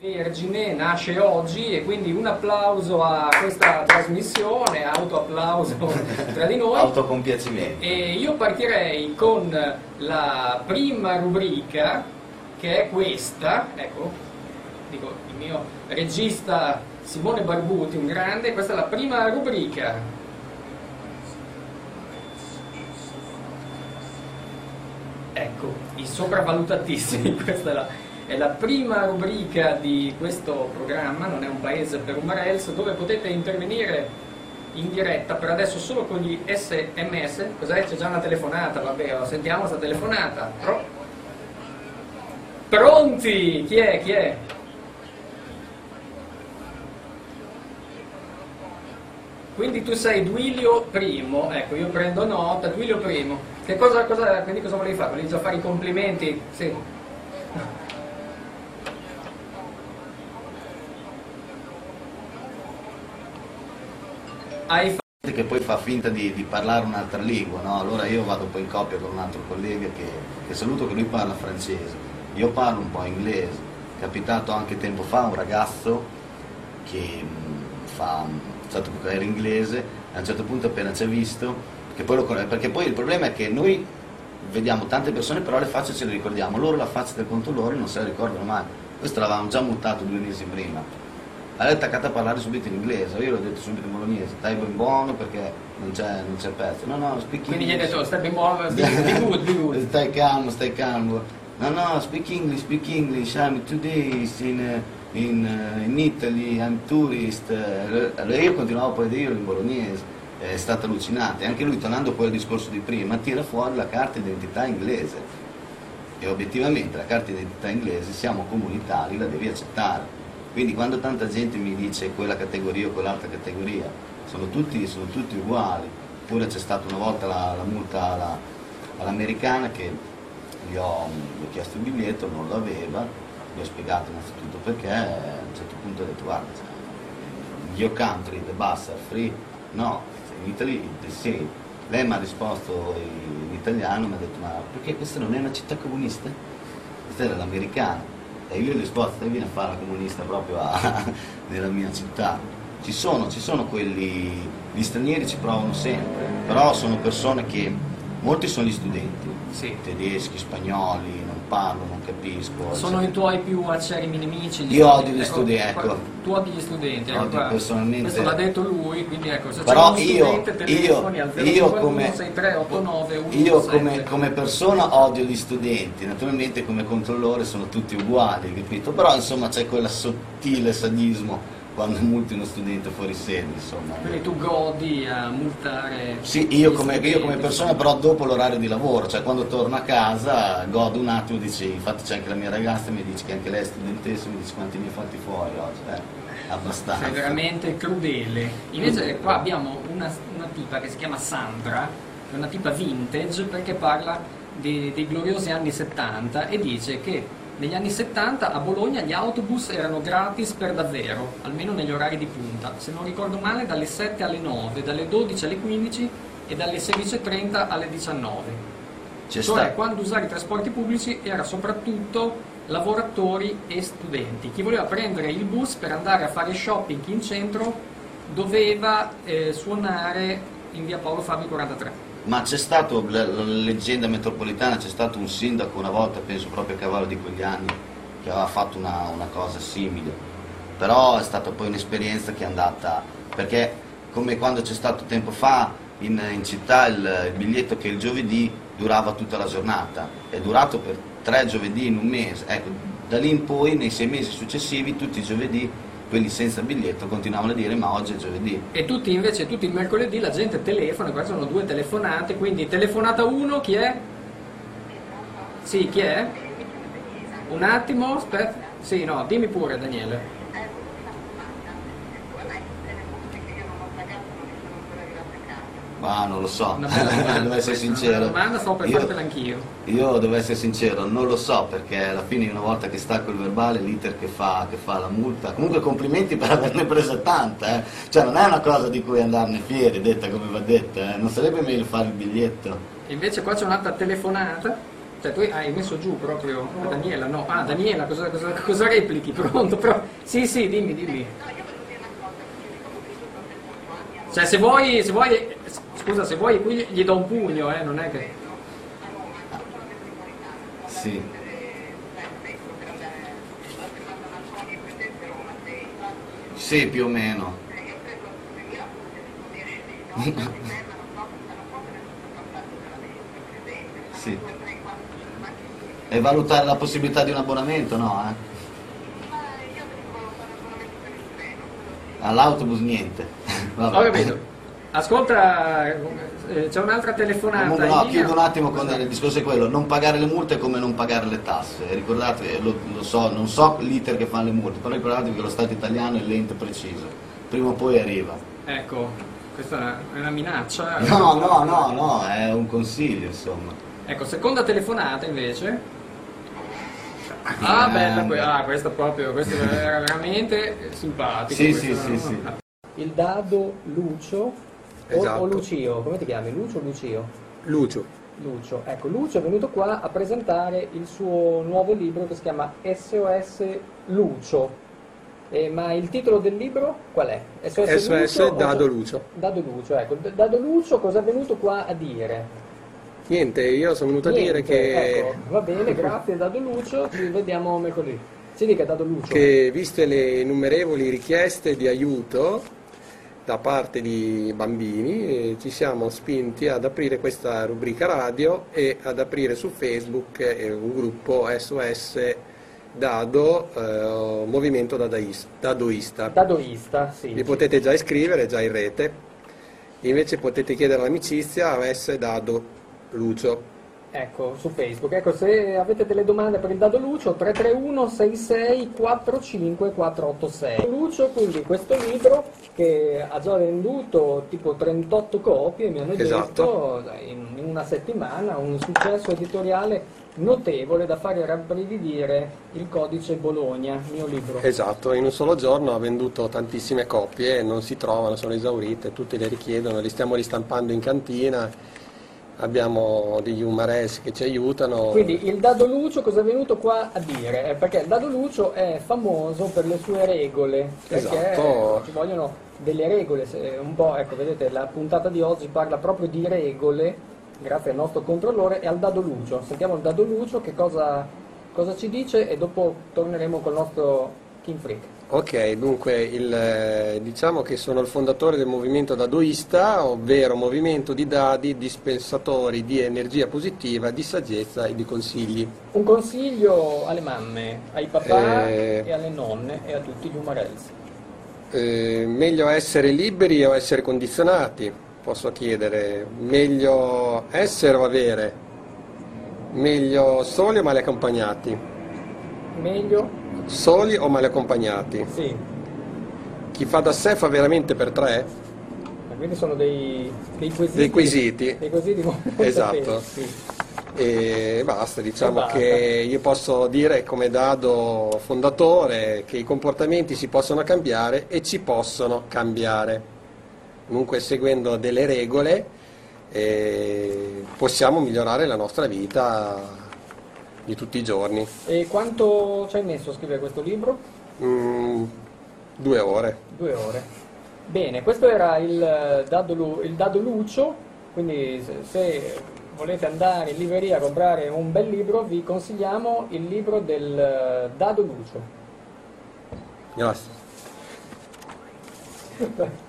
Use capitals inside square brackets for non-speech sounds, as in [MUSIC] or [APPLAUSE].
Vergine nasce oggi e quindi un applauso a questa trasmissione, autoapplauso [LAUGHS] tra di noi. Autocompiacimento. E io partirei con la prima rubrica che è questa, ecco, dico il mio regista Simone Barbuti, un grande, questa è la prima rubrica. Ecco, i sopravvalutatissimi, [LAUGHS] questa è la, è la prima rubrica di questo programma, non è un paese per Umarels, dove potete intervenire in diretta, per adesso solo con gli sms. Cos'è? C'è già una telefonata, vabbè, sentiamo questa telefonata. Pro- Pronti? Chi è? Chi è? Quindi tu sei Duilio primo, ecco io prendo nota, Duilio primo. Che cosa, cosa, quindi cosa volevi fare? Volevi già fare i complimenti? Sì. Hai fatto che poi fa finta di, di parlare un'altra lingua, no? Allora io vado poi in coppia con un altro collega che, che saluto che lui parla francese, io parlo un po' inglese. È capitato anche tempo fa un ragazzo che mh, fa, è stato era inglese, a un certo punto appena ci ha visto, che poi lo, perché poi il problema è che noi vediamo tante persone però le facce ce le ricordiamo, loro la faccia del conto loro non se la ricordano mai. Questo l'avevamo già mutato due mesi prima è attaccata a parlare subito in inglese, io l'ho detto subito in bolognese, stai ben buono perché non c'è, non c'è pezzo. No, no, speak Quindi gli hai English. detto stai ben buono, [LAUGHS] be good, be good. Stai calmo, stai calmo. No, no, speak English, speak English, I'm two days in, in, in Italy, I'm tourist. Eh, Allora io continuavo poi a dirlo in bolognese, è stato allucinante. Anche lui, tornando poi al discorso di prima, tira fuori la carta d'identità inglese. E obiettivamente la carta d'identità inglese, siamo comunitari, la devi accettare. Quindi quando tanta gente mi dice quella categoria o quell'altra categoria, sono tutti, sono tutti uguali. Oppure c'è stata una volta la, la multa alla- all'americana che gli ho, gli ho chiesto il biglietto, non lo aveva, gli ho spiegato innanzitutto perché, a un certo punto ho detto guarda, cioè, your country, the bus are free, no, in Italy the. Lei mi ha risposto in italiano, mi ha detto ma perché questa non è una città comunista? Questa era l'americana. E io risposto, te vieni a fare la comunista proprio a- [LAUGHS] nella mia città. Ci sono, ci sono quelli, gli stranieri ci provano sempre, però sono persone che, molti sono gli studenti, Sì. tedeschi, spagnoli, parlo, non capisco. Sono i tuoi più acerrimi nemici? Io studenti. odio gli studenti, qua- ecco. Tu odi gli studenti, ecco Odio qua. personalmente- Questo l'ha detto lui, quindi ecco, se Però c'è io, studente telefoni al io, io 051 come, 6389 io come, come persona odio gli studenti, naturalmente come controllore sono tutti uguali, capito? Però insomma c'è quel sottile sadismo quando multi uno studente fuori sede, insomma. Quindi tu godi a multare Sì, io come, io come persona però dopo l'orario di lavoro, cioè quando torno a casa godo un attimo, dici, infatti c'è anche la mia ragazza mi dice che anche lei è studentessa, mi dice quanti ne hai fatti fuori oggi, eh, abbastanza. Sei veramente crudele. Invece qua abbiamo una, una tipa che si chiama Sandra, è una tipa vintage perché parla dei, dei gloriosi anni 70 e dice che negli anni 70 a Bologna gli autobus erano gratis per davvero, almeno negli orari di punta. Se non ricordo male dalle 7 alle 9, dalle 12 alle 15 e dalle 16.30 alle 19. C'è Cioè, sta- quando usare i trasporti pubblici era soprattutto lavoratori e studenti. Chi voleva prendere il bus per andare a fare shopping in centro doveva eh, suonare in via Paolo Fabi 43. Ma c'è stato, la, la leggenda metropolitana, c'è stato un sindaco una volta, penso proprio a cavallo di quegli anni, che aveva fatto una, una cosa simile. Però è stata poi un'esperienza che è andata, perché come quando c'è stato tempo fa in, in città il, il biglietto che il giovedì durava tutta la giornata, è durato per tre giovedì in un mese. Ecco, da lì in poi, nei sei mesi successivi, tutti i giovedì, quelli senza biglietto, continuavano a dire ma oggi è giovedì. E tutti invece, tutti il mercoledì la gente telefona, qua sono due telefonate, quindi telefonata 1 chi è? Sì, chi è? Un attimo, aspetta. Sì, no, dimmi pure Daniele. Ma non lo so, [LAUGHS] devo essere sincero. Una domanda stavo per Io- fartela anch'io. Io devo essere sincero, non lo so perché alla fine una volta che stacco il verbale, l'iter che fa, che fa la multa, comunque complimenti per averne presa tanta, eh. cioè non è una cosa di cui andarne fieri, detta come va detta, eh. non sarebbe meglio fare il biglietto. Invece qua c'è un'altra telefonata. Cioè tu hai messo giù proprio a Daniela, no? Ah, Daniela, cosa, cosa, cosa replichi? [LAUGHS] Pronto? Però... Sì, sì, dimmi, dimmi. Cioè se vuoi, se vuoi, scusa, se vuoi qui gli do un pugno, eh, non è che... Sì. Sì, più o meno. sì. E valutare la possibilità di un abbonamento, no? Eh? All'autobus niente. [LAUGHS] Vabbè. Ho capito. Ascolta, eh, c'è un'altra telefonata. No, linea. chiudo un attimo con il discorso è quello, non pagare le multe è come non pagare le tasse, ricordate, lo, lo so, non so l'iter che fanno le multe, però ricordatevi che lo Stato italiano è lento e preciso, prima o poi arriva. Ecco, questa è una- è una minaccia. No, no, no, no, è un consiglio insomma. Ecco, seconda telefonata invece. Ah, bella, que- ah, questa proprio, questa era veramente simpatica. Sì, sì, sì, sì. Il dado Lucio Esatto. o Lucio, come ti chiami? Lucio o Lucio? Lucio. Lucio, ecco, Lucio è venuto qua a presentare il suo nuovo libro che si chiama SOS Lucio. Eh, ma il titolo del libro qual è? SOS Lucio o- Dado Lucio. Dado Lucio, ecco. Dado Lucio cosa è venuto qua a dire? Niente, io sono venuto a dire Niente, che, ecco, va bene, grazie Dado Lucio, ci vediamo mercoledì. Si dica Dado Lucio. che viste le innumerevoli richieste di aiuto da parte di bambini, ci siamo spinti ad aprire questa rubrica radio e ad aprire su Facebook un gruppo SOS Dado eh, Movimento Dadais- Dadoista. Dadoista, sì. Vi potete già iscrivere, già in rete, invece potete chiedere l'amicizia a S Dado Lucio. Ecco, su Facebook. Ecco, se avete delle domande per il Dado Lucio, 331 66 45 486. Lucio, quindi questo libro che ha già venduto tipo 38 copie, mi hanno Esatto. detto, in, in una settimana, un successo editoriale notevole da fare rabbrividire il codice Bologna, mio libro. Esatto, in un solo giorno ha venduto tantissime copie, non si trovano, sono esaurite, tutti le richiedono, li stiamo ristampando in cantina, abbiamo degli umares che ci aiutano. Quindi il Dado Lucio cosa è venuto qua a dire? Eh, Perché il Dado Lucio è famoso per le sue regole, perché Esatto. ci vogliono delle regole, un po', ecco, vedete, la puntata di oggi parla proprio di regole, grazie al nostro controllore e al Dado Lucio. Sentiamo il Dado Lucio che cosa, cosa ci dice e dopo torneremo col nostro King Freak. Ok, dunque il, eh, diciamo che sono il fondatore del movimento dadoista, ovvero movimento di dadi dispensatori di energia positiva, di saggezza e di consigli. Un consiglio alle mamme, ai papà Eh. e alle nonne e a tutti gli umarelsi. Eh, meglio essere liberi o essere condizionati? Posso chiedere. Meglio essere o avere? Meglio soli o male accompagnati? Meglio? Soli o male accompagnati? Sì. Chi fa da sé fa veramente per tre? Ma Quindi sono dei, dei quesiti. Dei quesiti. Dei quesiti [LAUGHS] Esatto. seri, sì. E basta, diciamo E basta. che io posso dire come dado fondatore che i comportamenti si possono cambiare e ci possono cambiare. Comunque seguendo delle regole eh, possiamo migliorare la nostra vita di tutti i giorni. E quanto ci hai messo a scrivere questo libro? Mm, due ore. Due ore. Bene, questo era il eh, Dado, il Dado Lucio, quindi se, se volete andare in libreria a comprare un bel libro vi consigliamo il libro del eh, Dado Lucio. Grazie. [LAUGHS]